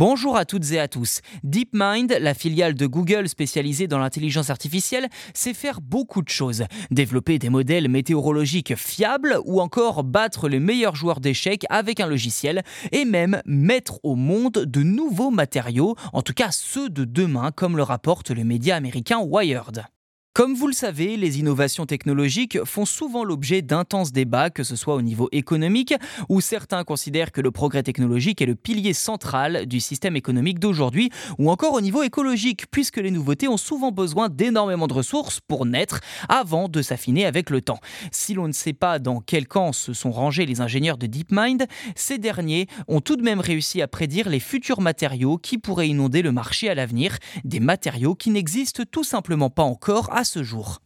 Bonjour à toutes et à tous. DeepMind, la filiale de Google spécialisée dans l'intelligence artificielle, sait faire beaucoup de choses. Développer des modèles météorologiques fiables ou encore battre les meilleurs joueurs d'échecs avec un logiciel et même mettre au monde de nouveaux matériaux, en tout cas ceux de demain comme le rapporte le média américain Wired. Comme vous le savez, les innovations technologiques font souvent l'objet d'intenses débats, que ce soit au niveau économique, où certains considèrent que le progrès technologique est le pilier central du système économique d'aujourd'hui, ou encore au niveau écologique, puisque les nouveautés ont souvent besoin d'énormément de ressources pour naître avant de s'affiner avec le temps. Si l'on ne sait pas dans quel camp se sont rangés les ingénieurs de DeepMind, ces derniers ont tout de même réussi à prédire les futurs matériaux qui pourraient inonder le marché à l'avenir, des matériaux qui n'existent tout simplement pas encore à ce jour.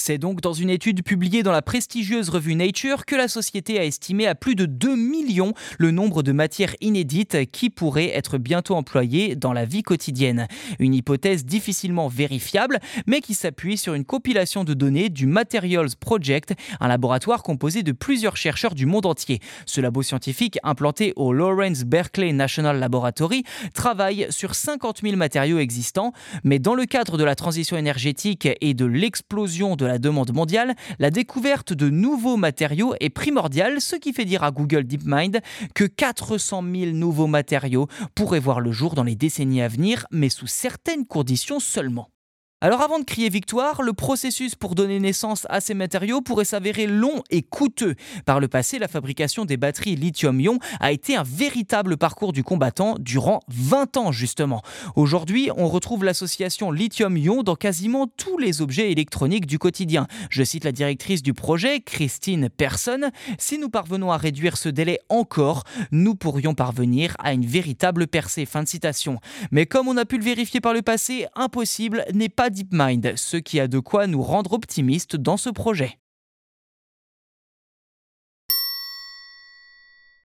C'est donc dans une étude publiée dans la prestigieuse revue Nature que la société a estimé à plus de 2 millions le nombre de matières inédites qui pourraient être bientôt employées dans la vie quotidienne. Une hypothèse difficilement vérifiable, mais qui s'appuie sur une compilation de données du Materials Project, un laboratoire composé de plusieurs chercheurs du monde entier. Ce labo scientifique, implanté au Lawrence Berkeley National Laboratory, travaille sur 50 000 matériaux existants, mais dans le cadre de la transition énergétique et de l'explosion de la demande mondiale, la découverte de nouveaux matériaux est primordiale, ce qui fait dire à Google DeepMind que 400 000 nouveaux matériaux pourraient voir le jour dans les décennies à venir, mais sous certaines conditions seulement. Alors avant de crier victoire, le processus pour donner naissance à ces matériaux pourrait s'avérer long et coûteux. Par le passé, la fabrication des batteries lithium-ion a été un véritable parcours du combattant durant 20 ans justement. Aujourd'hui, on retrouve l'association lithium-ion dans quasiment tous les objets électroniques du quotidien. Je cite la directrice du projet, Christine Persson, si nous parvenons à réduire ce délai encore, nous pourrions parvenir à une véritable percée. Fin de citation. Mais comme on a pu le vérifier par le passé, impossible n'est DeepMind, ce qui a de quoi nous rendre optimistes dans ce projet.